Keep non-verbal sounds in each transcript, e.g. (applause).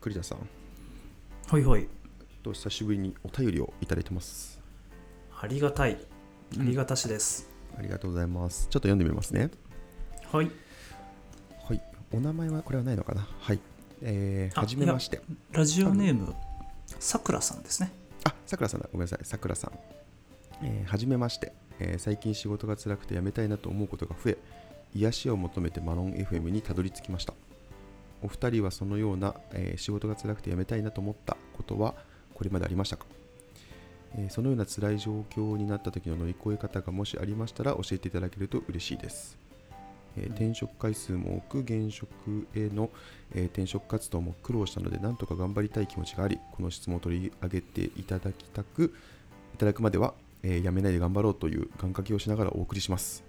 栗田さん。はいはい。と久しぶりにお便りをいただいてます。ありがたい。ありがたしです、ありがとうございます。ちょっと読んでみますね。はい。はい。お名前はこれはないのかな？はい。えー、あはじめまして。ラジオネームさくらさんですね。あさくらさんだ。ごめんなさい。さくらさん。えーはじめまして、えー最近仕事が辛くて辞めたいなと思うことが増え癒しを求めてマロン FM にたどり着きましたお二人はそのような、えー仕事が辛くて辞めたいなと思ったことはこれまでありましたか、えーそのような辛い状況になった時の乗り越え方がもしありましたら教えていただけると嬉しいです、えー転職回数も多く現職への、えー転職活動も苦労したのでなんとか頑張りたい気持ちがありこの質問を取り上げていただきたくいただくまでは、えーやめないで頑張ろうという願掛けをしながらお送りします。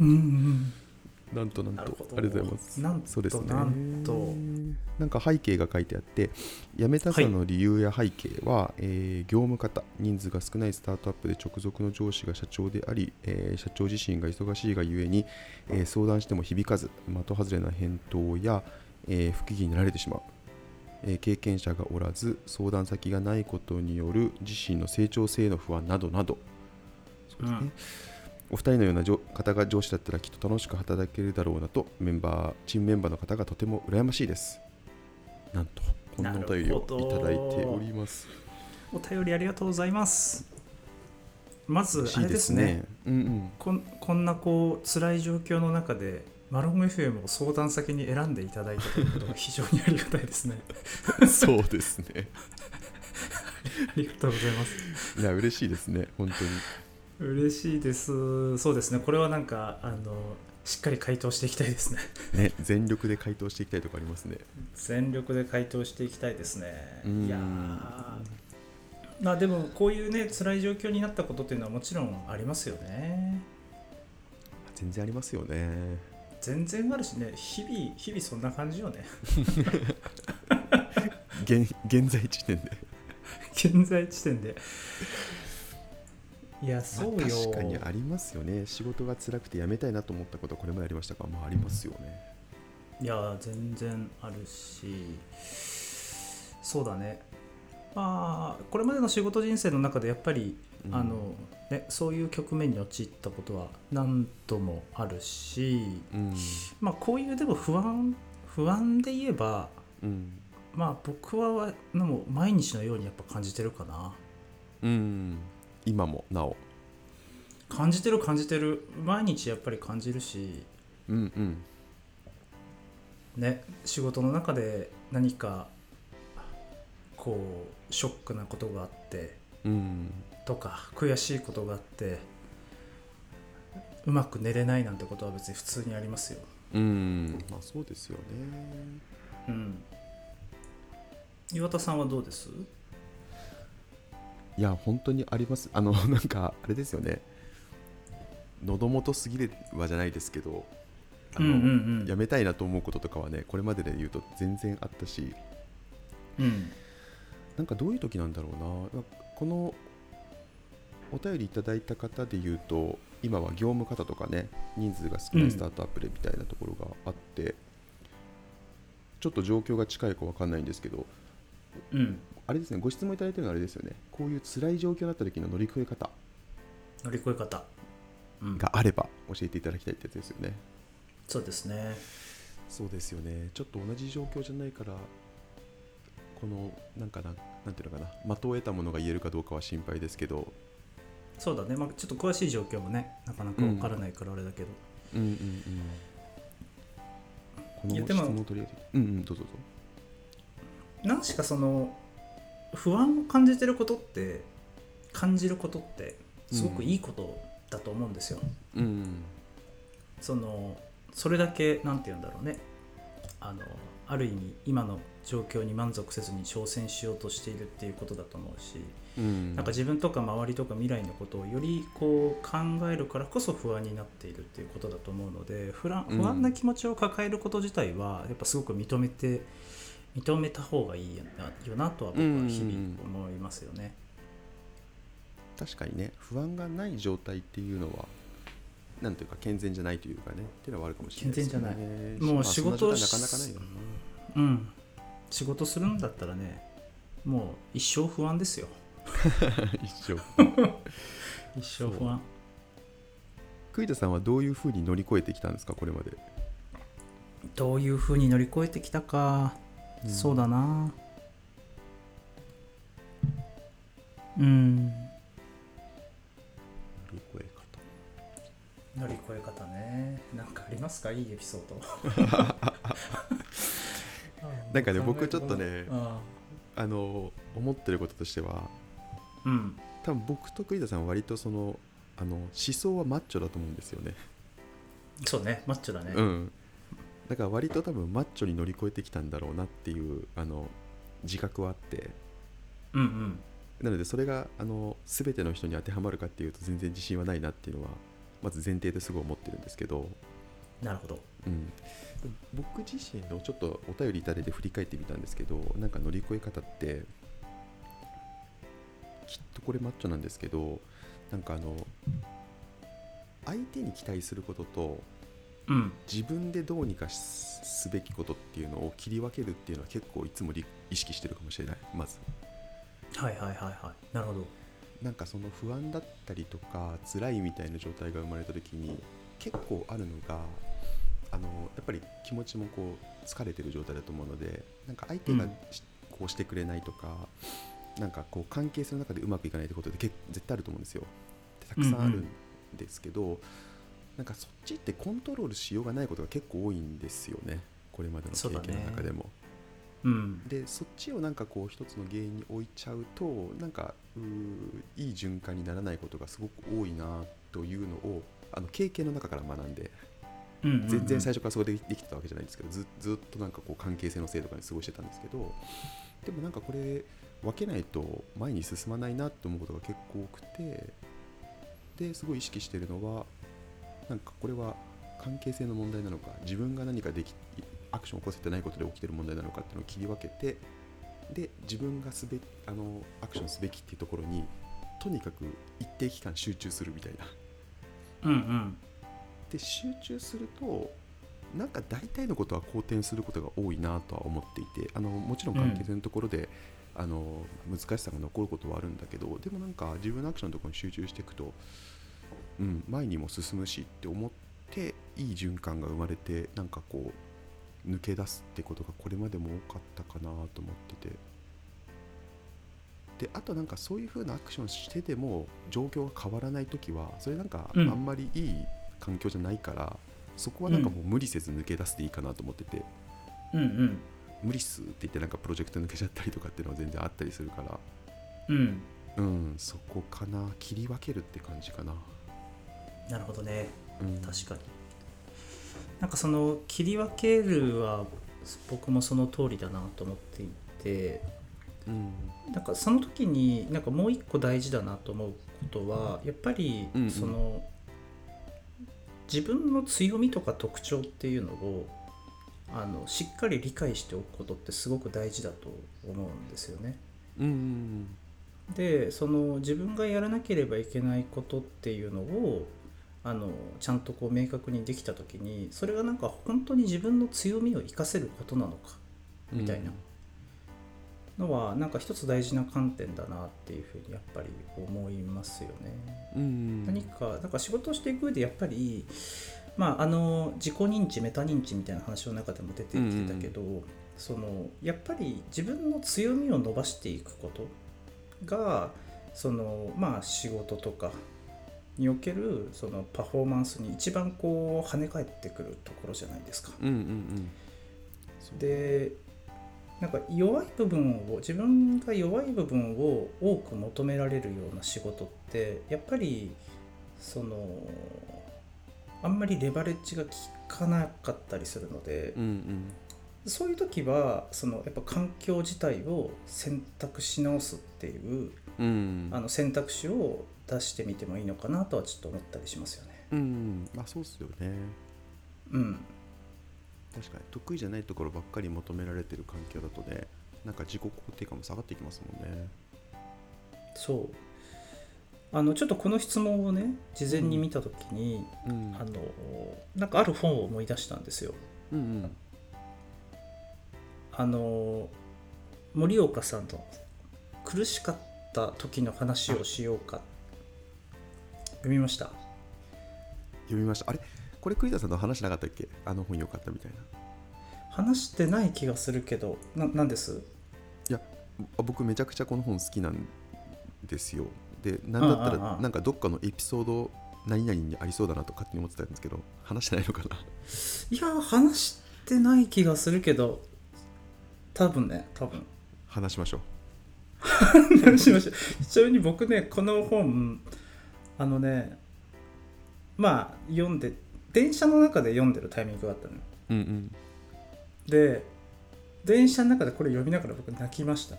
うんうんなんとなんとありがとうございます。なんとそうですね。なんと。なんか背景が書いてあって辞めたさの理由や背景は、えー業務方人数が少ないスタートアップで直属の上司が社長であり、えー社長自身が忙しいがゆえに、えー相談しても響かず的外れな返答や、えー不機嫌になられてしまう、えー経験者がおらず相談先がないことによる自身の成長性への不安などなど。そうですね、うんお二人のような上方が上司だったらきっと楽しく働けるだろうなとメンバーチームメンバーの方がとても羨ましいです。なんとこんなお便りをいただいております。お便りありがとうございます。まずあれですすねねうん。こんこんなこう辛い状況の中でマロン FM を相談先に選んでいただいたということが非常にありがたいですね。う (laughs) んそうですね。(laughs) ありがとうございます。いや嬉しいですね。本当に嬉しいです。そうですね。これはなんかあのしっかり回答していきたいですね。ね全力で回答していきたいところありますね。全力で回答していきたいですね。うん。いやー。まあでもこういうね辛い状況になったことっていうのはもちろんありますよね。全然ありますよね。全然あるしね。日々日々そんな感じよね。(laughs) 現現在地点で。(laughs) 現在地点でいやそうよ、まあ確かにありますよね。仕事が辛くて辞めたいなと思ったことはこれまでありましたか？まあありますよね。いや全然あるし。そうだね。まあこれまでの仕事人生の中でやっぱり、うん。あのね、そういう局面に陥ったことは何度もあるし、うん。まあ、こういうでも不安不安で言えばうん。まあ僕はのも毎日のようにやっぱ感じてるかな。うん今もなお。感じてる感じてる。毎日やっぱり感じるし。うんうん。ね仕事の中で何かこうショックなことがあってうん。とか悔しいことがあってうまく寝れないなんてことは別に普通にありますよ。うん。まあそうですよね。うん。岩田さんはどうです？いや本当にあります。あの (laughs) なんかあれですよね。喉元すぎればじゃないですけどあの、うんやめたいなと思うこととかはねこれまでで言うと全然あったし。うん。なんかどういう時なんだろうな。このお便りいただいた方で言うと今は業務方とかね人数が少ないスタートアップでみたいなところがあって、ちょっと状況が近いか分かんないんですけどうんあれですねご質問いただいてるのはあれですよね。こういう辛い状況になった時の乗り越え方。乗り越え方。うん、があれば教えていただきたいってやつですよね。そうですね。そうですよね。ちょっと同じ状況じゃないからこのなんかななんていうのかな。的を得たものが言えるかどうかは心配ですけど。そうだね、まあ、ちょっと詳しい状況もねなかなかわからないからあれだけど、うんうんうんこの質問を取り上げて。うんうんどうぞどうぞ。何しかその不安を感じてることって感じることってすごくいいことだと思うんですよ。うん。そのそれだけなんて言うんだろうね。あのある意味今の状況に満足せずに挑戦しようとしているっていうことだと思うし、うん。なんか自分とか周りとか未来のことをよりこう考えるからこそ不安になっているっていうことだと思うので不安うん。不安な気持ちを抱えること自体はやっぱすごく認めて認めた方がいいよなよなとは僕は日々思いますよね。確かにね不安がない状態っていうのはなんていうか健全じゃないというかねっていうのはあるかもしれないね。健全じゃない。もうまあ仕事なかなかないよ。なうん、仕事するんだったらねもう一生不安ですよ。(laughs) 一緒 (laughs) 一生不安。栗田さんはどういうふうに乗り越えてきたんですかこれまで、どういうふうに乗り越えてきたか、そうだな。うん。乗り越え方。乗り越え方ね。なんかありますか？いいエピソード。(laughs) なんかね僕ちょっとねああの思ってることとしてはうん。多分僕と栗田さんは割とそのあの思想はマッチョだと思うんですよね。そうねマッチョだね。うんだから割と多分マッチョに乗り越えてきたんだろうなっていうあの自覚はあって。うんうん。なのでそれがあの全ての人に当てはまるかっていうと全然自信はないなっていうのはまず前提ですごい思ってるんですけど、なるほど。うん、僕自身のちょっとお便りいただいて振り返ってみたんですけどなんか乗り越え方ってきっとこれマッチョなんですけどなんかあの相手に期待することとうん。自分でどうにかしすべきことっていうのを切り分けるっていうのは結構いつもり意識してるかもしれない。まず。はいはいはいはい。なるほど。なんかその不安だったりとか辛いみたいな状態が生まれた時に結構あるのがあのやっぱり気持ちもこう疲れてる状態だと思うのでなんか相手がうん。しこうしてくれないとかなんかこう関係性の中でうまくいかないってことって結絶対あると思うんですよ。でたくさん。あるんですけど、なんかそっちってコントロールしようがないことが結構多いんですよね。これまでの経験の中でも。うん。でそっちをなんかこう一つの原因に置いちゃうとなんかいい循環にならないことがすごく多いなというのをあの経験の中から学んでうんうんうん。全然最初からそこでできてたわけじゃないんですけどずずっとなんかこう関係性のせいとかに過ごしてたんですけどでもなんかこれ分けないと前に進まないなって思うことが結構多くてですごい意識してるのはなんかこれは関係性の問題なのか自分が何かできアクションを起こせてないことで起きてる問題なのかっていうのを切り分けてで自分がすべあのアクションすべきっていうところにとにかく一定期間集中するみたいな。うんうんで集中するとなんか大体のことは好転することが多いなとは思っていてあのもちろん関係性のところで、あの難しさが残ることはあるんだけどでもなんか自分のアクションのところに集中していくと、うん、前にも進むしって思っていい循環が生まれてなんかこう抜け出すってことがこれまでも多かったかなと思ってて。であとなんかそういう風なアクションしてでも状況が変わらない時はそれなんかあうん。んまりいい環境じゃないから、そこはなんかもう無理せず抜け出していいかなと思ってて、うんうん。無理っすって言ってなんかプロジェクト抜けちゃったりとかっていうのは全然あったりするから。うん。うんそこかな。切り分けるって感じかな、なるほどね。うん、確かに。なんかその切り分けるは僕もその通りだなと思っていてうん。なんかその時になんかもう一個大事だなと思うことはやっぱりうんうん。その、自分の強みとか特徴っていうのをあのしっかり理解しておくことってすごく大事だと思うんですよね。うんうんでその自分がやらなければいけないことっていうのをあのちゃんとこう明確にできた時にそれがなんか本当に自分の強みを生かせることなのかうんみたいな。のはなんか一つ大事な観点だなっていうふうにやっぱり思いますよね。うん。うん何かなんか仕事をしていく上でやっぱりまああの自己認知メタ認知みたいな話の中でも出てきてたけど、そのやっぱり自分の強みを伸ばしていくことがそのまあ仕事とかにおけるそのパフォーマンスに一番こう跳ね返ってくるところじゃないですか。うんうんうん。そう。でなんか弱い部分を自分が弱い部分を多く求められるような仕事ってやっぱりそのあんまりレバレッジが効かなかったりするのでうんうん。そういう時はそのやっぱ環境自体を選択し直すっていううん。あの選択肢を出してみてもいいのかなとはちょっと思ったりしますよね。うんうん。まあそうっすよね。うん、確かに得意じゃないところばっかり求められてる環境だとねなんか自己肯定感も下がっていきますもんね。そう。あのちょっとこの質問をね事前に見た時に、うん。あのなんかある本を思い出したんですよ。うんうん。あの森岡さんの苦しかった時の話をしようか読みました。読みました。あれ？これ栗田さんと話しなかったっけ？あの本良かったみたいな。話してない気がするけどななんです？いやあ僕めちゃくちゃこの本好きなんですよ。でなんだったらなんかどっかのエピソード何々にありそうだなと勝手に思ってたんですけど話してないのかな？いや話してない気がするけど多分ね多分。話しましょう。(laughs) 話しましょう。ちなみに僕ねこの本あのねまあ読んで電車の中で読んでるタイミングがあったのよ。うんうん。で電車の中でこれ読みながら僕泣きました。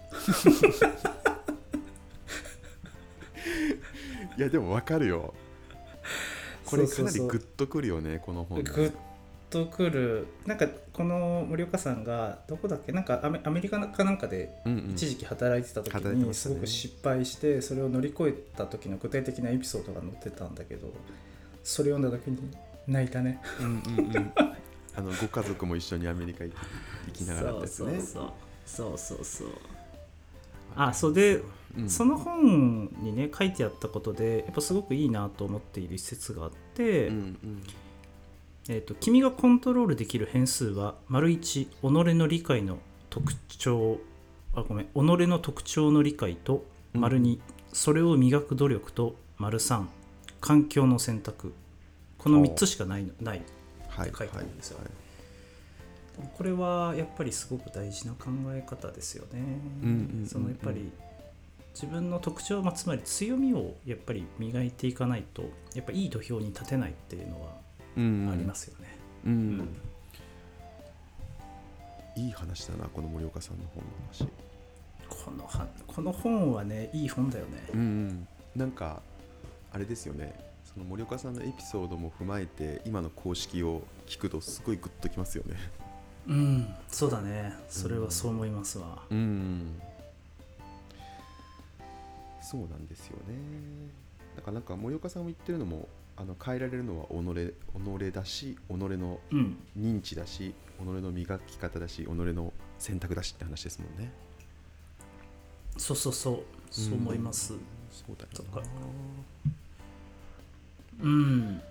いやでもわかるよ。これかなりグッとくるよねこの本。ねグッとくる。なんかこの森岡さんがどこだっけ？なんかアメアメリカかなんかで一時期働いてた時にすごく失敗してそれを乗り越えた時の具体的なエピソードが載ってたんだけどそれを読んだ時に泣いたね。うんうんうん。(laughs) あのご家族も一緒にアメリカ行きながらってやつね。そうそうそうそう。あそうで、うん。その本にね書いてあったことでやっぱすごくいいなと思っている一節があって、うんうんえーと「君がコントロールできる変数は丸1己の理解の特徴あごめん己の特徴の理解とうん。丸2、それを磨く努力と丸3環境の選択。この3つしかないのないはい書いてあるんですよ。はいこれはやっぱりすごく大事な考え方ですよね。うんうんうんそのやっぱり自分の特徴、まあ、つまり強みをやっぱり磨いていかないとやっぱいい土俵に立てないっていうのはうんありますよね。うん、うん。いい話だなこの森岡さんの本の話。このはこの本はねいい本だよね。うんうん。なんかあれですよね。その森岡さんのエピソードも踏まえて今の公式を聞くとすごいグッときますよね。うん、そうだね。それはそう思いますわ。うん。そうなんですよね。だからなんか森岡さんも言ってるのもあの変えられるのは己己だし己のうん、認知だし己の磨き方だし己の選択だしって話ですもんね。そうそうそう、そう思います。そうだよな。うん、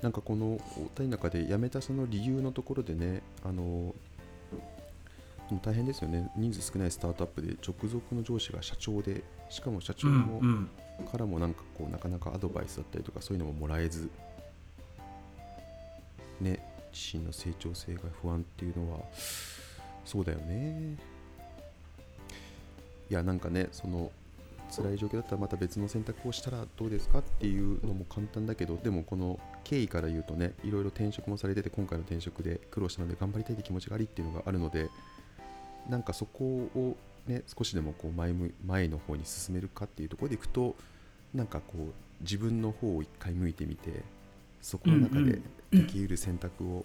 なんかこのお二人の中で辞めたその理由のところでねあのでも大変ですよね。人数少ないスタートアップで直属の上司が社長でしかも社長うん、も、うん、からもなんかこうなかなかアドバイスだったりとかそういうのももらえずね自身の成長性が不安っていうのはそうだよね。いやなんかねその辛い状況だったらまた別の選択をしたらどうですかっていうのも簡単だけどでもこの経緯から言うとねいろいろ転職もされてて今回の転職で苦労したので頑張りたいって気持ちがありっていうのがあるのでなんかそこをね少しでもこう前む前の方に進めるかっていうところでいくとなんかこう自分の方を一回向いてみてそこの中でできうる選択を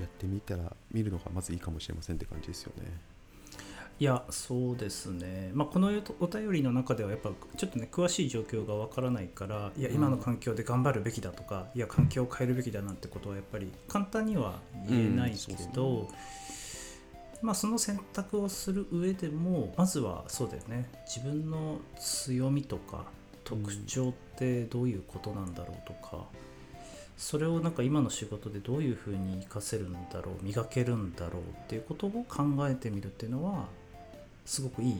やってみたら見るのがまずいいかもしれませんって感じですよね。いやそうですね、まあ、このお便りの中ではやっぱちょっとね詳しい状況がわからないからいやうん。今の環境で頑張るべきだとか、いや環境を変えるべきだなんてことはやっぱり簡単には言えないけうんど、まあ、その選択をする上でもまずはそうだよね自分の強みとか特徴ってどういうことなんだろうとか、それをなんか今の仕事でどういうふうに活かせるんだろう磨けるんだろうっていうことを考えてみるっていうのはすごくいい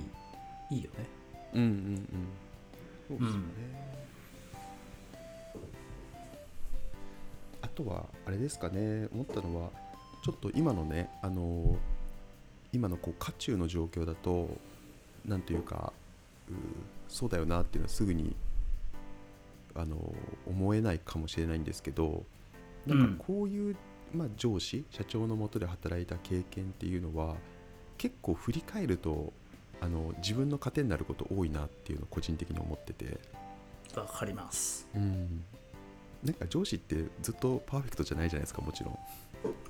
いいよね。うんうんうん。そうですよね。あとはあれですかね思ったのはちょっと今のねあの今のこう渦中の状況だとなんというかうそうだよなっていうのはすぐにあの思えないかもしれないんですけどなんかこういう、まあ、上司社長のもとで働いた経験っていうのは結構振り返るとあの自分の糧になること多いなっていうのを個人的に思ってて、わかります。うん、なんか上司ってずっとパーフェクトじゃないじゃないですかもちろん。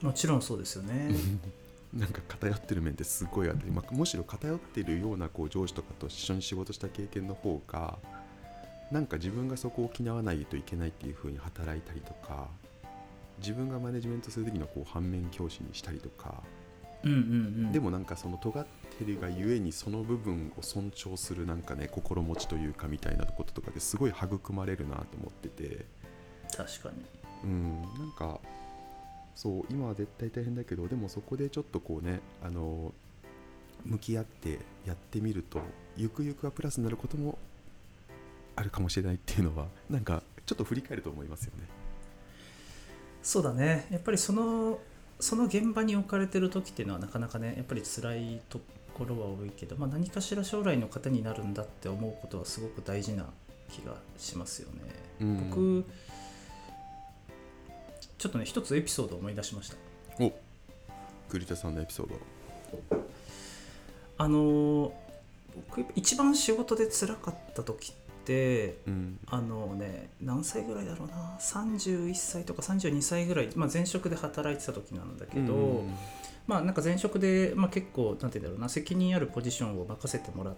もちろんそうですよね。(laughs) なんか偏ってる面ってすごいあって、まあ、むしろ偏っているようなこう上司とかと一緒に仕事した経験の方がなんか自分がそこを気なわないといけないっていう風に働いたりとか自分がマネジメントする時のこう反面教師にしたりとかうんうんうん。でもなんかその尖ってるがゆえにその部分を尊重するなんかね心持ちというかみたいなこととかですごい育まれるなと思ってて。確かに。うんなんかそう今は絶対大変だけどでもそこでちょっとこうねあの向き合ってやってみるとゆくゆくはプラスになることもあるかもしれないっていうのはなんかちょっと振り返ると思いますよね。そうだねやっぱりそのその現場に置かれてる時っていうのはなかなかねやっぱり辛いところは多いけど、まあ、何かしら将来の方になるんだって思うことはすごく大事な気がしますよね。うん僕ちょっとね一つエピソードを思い出しました。お栗田さんのエピソード。あの僕一番仕事で辛かった時ってうんあのね何歳ぐらいだろうな31歳とか32歳ぐらい、まあ、前職で働いてた時なんだけど、うんまあなんか前職で、まあ、結構なんて言うんだろうな責任あるポジションを任せてもらっ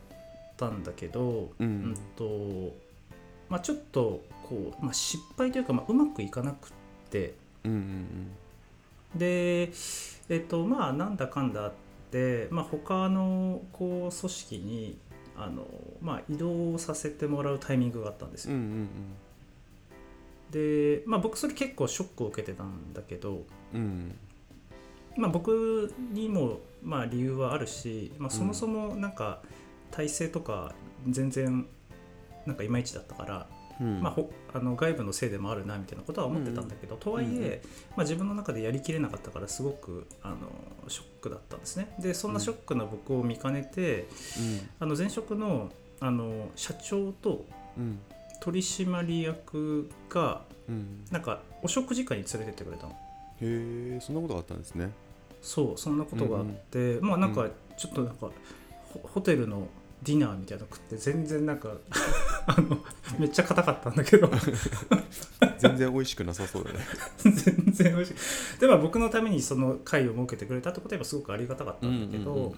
たんだけど、うんうんとまあ、ちょっとこう、まあ、失敗というか、まあ、うまくいかなくってうんうんでえっとまあなんだかんだあって、まあ、他のこう組織にあの、まあ、移動させてもらうタイミングがあったんですよ。うんうんで、まあ、僕それ結構ショックを受けてたんだけど、うん。うんまあ、僕にもまあ理由はあるし、まあ、そもそもなんか体制とか全然なんかいまいちだったから、うん。まあ、ほあの外部のせいでもあるなみたいなことは思ってたんだけど、とはいえ、うんうん。まあ、自分の中でやりきれなかったからすごくあのショックだったんですね。でそんなショックな僕を見かねて、あの前職のあの社長とうん。取締役がうん。なんかお食事会に連れてってくれたの。へえそんなことがあったんですね。そうそんなことがあって、まあなんかうん。ちょっとなんかホホテルのディナーみたいなの食って全然なんかあのめっちゃ硬かったんだけど。(laughs) 全然美味しくなさそうだね。全然美味しい。でまあ僕のためにその会を設けてくれたってことはすごくありがたかったんだけど、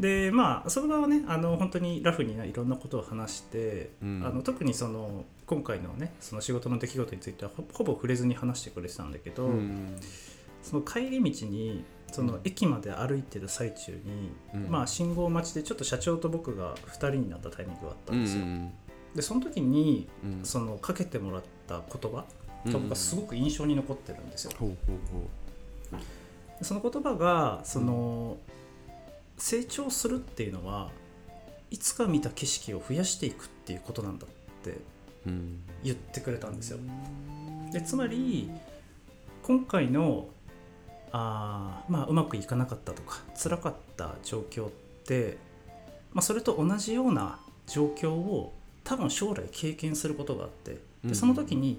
でまあその場はねあの本当にラフにないろんなことを話して、うん。あの特にその今回のねその仕事の出来事についてはほほぼ触れずに話してくれてたんだけど、うんその帰り道にその駅まで歩いてる最中に、うん。まあ信号待ちでちょっと社長と僕が2人になったタイミングがあったうんんですよ、うんでその時にうん。そのかけてもらった言葉うん。が僕はすごく印象に残ってるんですよ、その言葉がその、成長するっていうのはいつか見た景色を増やしていくっていうことなんだって言ってくれたんですよ。でつまり今回のあー、まあ、うまくいかなかったとか辛かった状況って、まあ、それと同じような状況を多分将来経験することがあってうん。でその時に、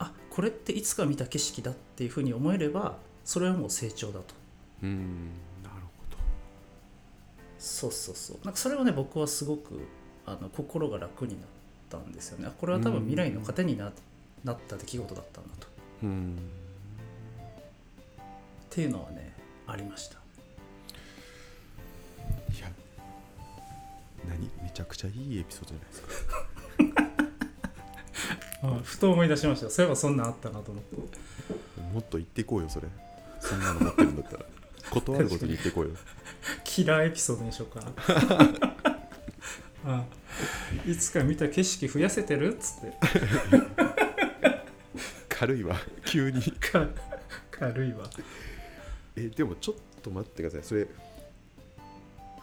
あこれっていつか見た景色だっていうふうに思えればそれはもう成長だと。うん。なるほそうそうそう。なんかそれはね僕はすごくあの心が楽になったんですよね。あこれは多分未来の糧にな,、なった出来事だったんだと。ど。うん。っていうのはねありました。いや何めちゃくちゃいいエピソードじゃないですか。ふと思い出しました。そういえばそんなんあったなと思って。もっと言っていこうよそれ。そんなの持ってるんだったら。(laughs) 断ることに言っていこうよ。キラーエピソードにしようかな。(laughs) あいつか見た景色増やせてるっつって。軽いわ。急に。か軽いわ。えでもちょっと待ってください。それ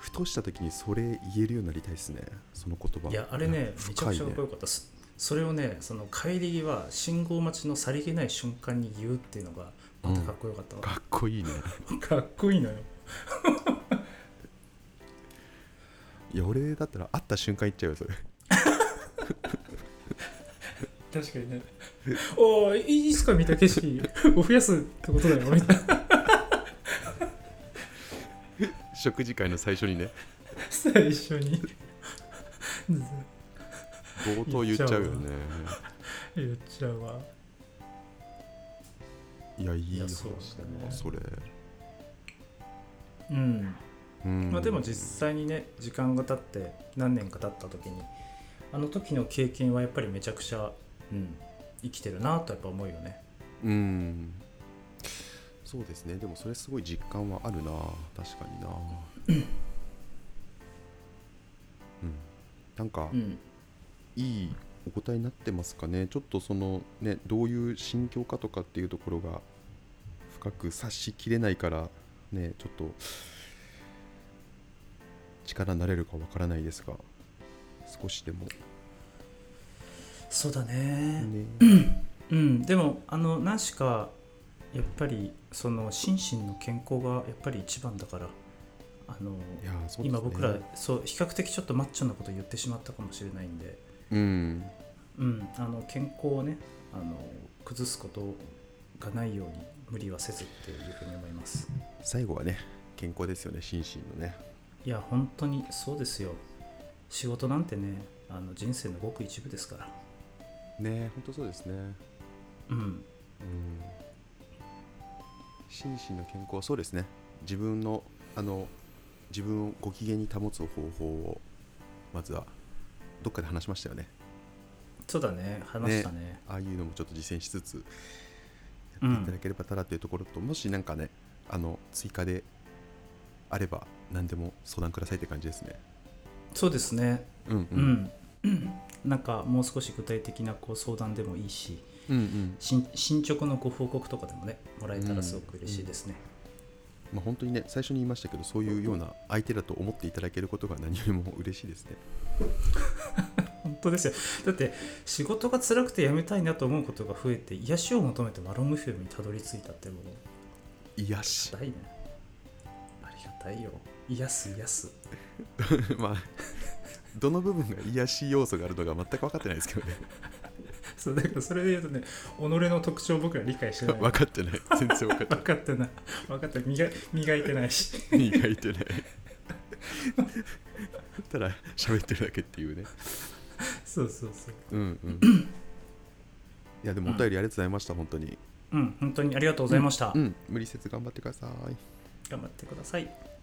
ふとした時にそれ言えるようになりたいですね。その言葉。いやあれねめちゃくちゃかっこよかったです。それをねその帰り際信号待ちのさりげない瞬間に言うっていうのがまたかっこよかったわ、かっこいいね。(laughs) かっこいいのよ。(laughs) いや俺だったら会った瞬間言っちゃうよそれ。確かにね。おおいつか見た景色を増やすってことだよみたいな食事会の最初にね。最初に。冒頭言っちゃうよね。言っちゃうわ。いやいい話だそうだね。なそれ。うん。うん。まあ、でも実際にね時間が経って何年か経った時にあの時の経験はやっぱりめちゃくちゃ、うん、生きてるなとやっぱ思うよね。うんそうですね。でもそれすごい実感はあるな。確かにな。うん。なんか、うん。いいお答えになってますかね。ちょっとそのねどういう心境かとかっていうところが深く察しきれないからねちょっと力になれるかわからないですが少しでも。そうだね。ね。うん。でもあの何しかやっぱりその心身の健康がやっぱり一番だからあのね。今僕らそう比較的ちょっとマッチョなこと言ってしまったかもしれないんで、うん。うん、あの健康をねあの崩すことがないように無理はせずっていうふうに思います。最後はね健康ですよね心身のね。いや本当にそうですよ。仕事なんてねあの人生のごく一部ですから。ね本当そうですね。うん。うん心身の健康そうですね。自分のあの自分をご機嫌に保つ方法をまずはどっかで話しましたよね。そうだね。話したね。ああいうのもちょっと実践しつつやっていただければたらというところと、もしなんかねあの追加であれば何でも相談くださいって感じですね。そうですね。うんううんん、うん。(clears throat) なんかもう少し具体的なこう相談でもいいしうんうん。進進捗のご報告とかでもねもらえたらすごく嬉しいですね、まあ本当にね最初に言いましたけどそういうような相手だと思っていただけることが何よりも嬉しいですね。本当ですよ。だって仕事が辛くて辞めたいなと思うことが増えて癒しを求めてマロングフィルムにたどり着いたってもう癒し。ありがたいよ。癒す癒す。(laughs) まあどの部分が癒し要素があるのか全く分かってないですけどね (laughs) そうだからそれで言うとね己の特徴を僕ら理解してない。分かってない。(laughs) 全然分かって分かってない。分かってない。磨磨いてないし。ない磨いてない。(laughs) ただ喋ってるだけっていうね。そうそうそう。うんうん。(coughs) いやでもお便りありがとうございました、本当に。うん。本当にありがとうございました、うん。無理せず頑張ってください。頑張ってください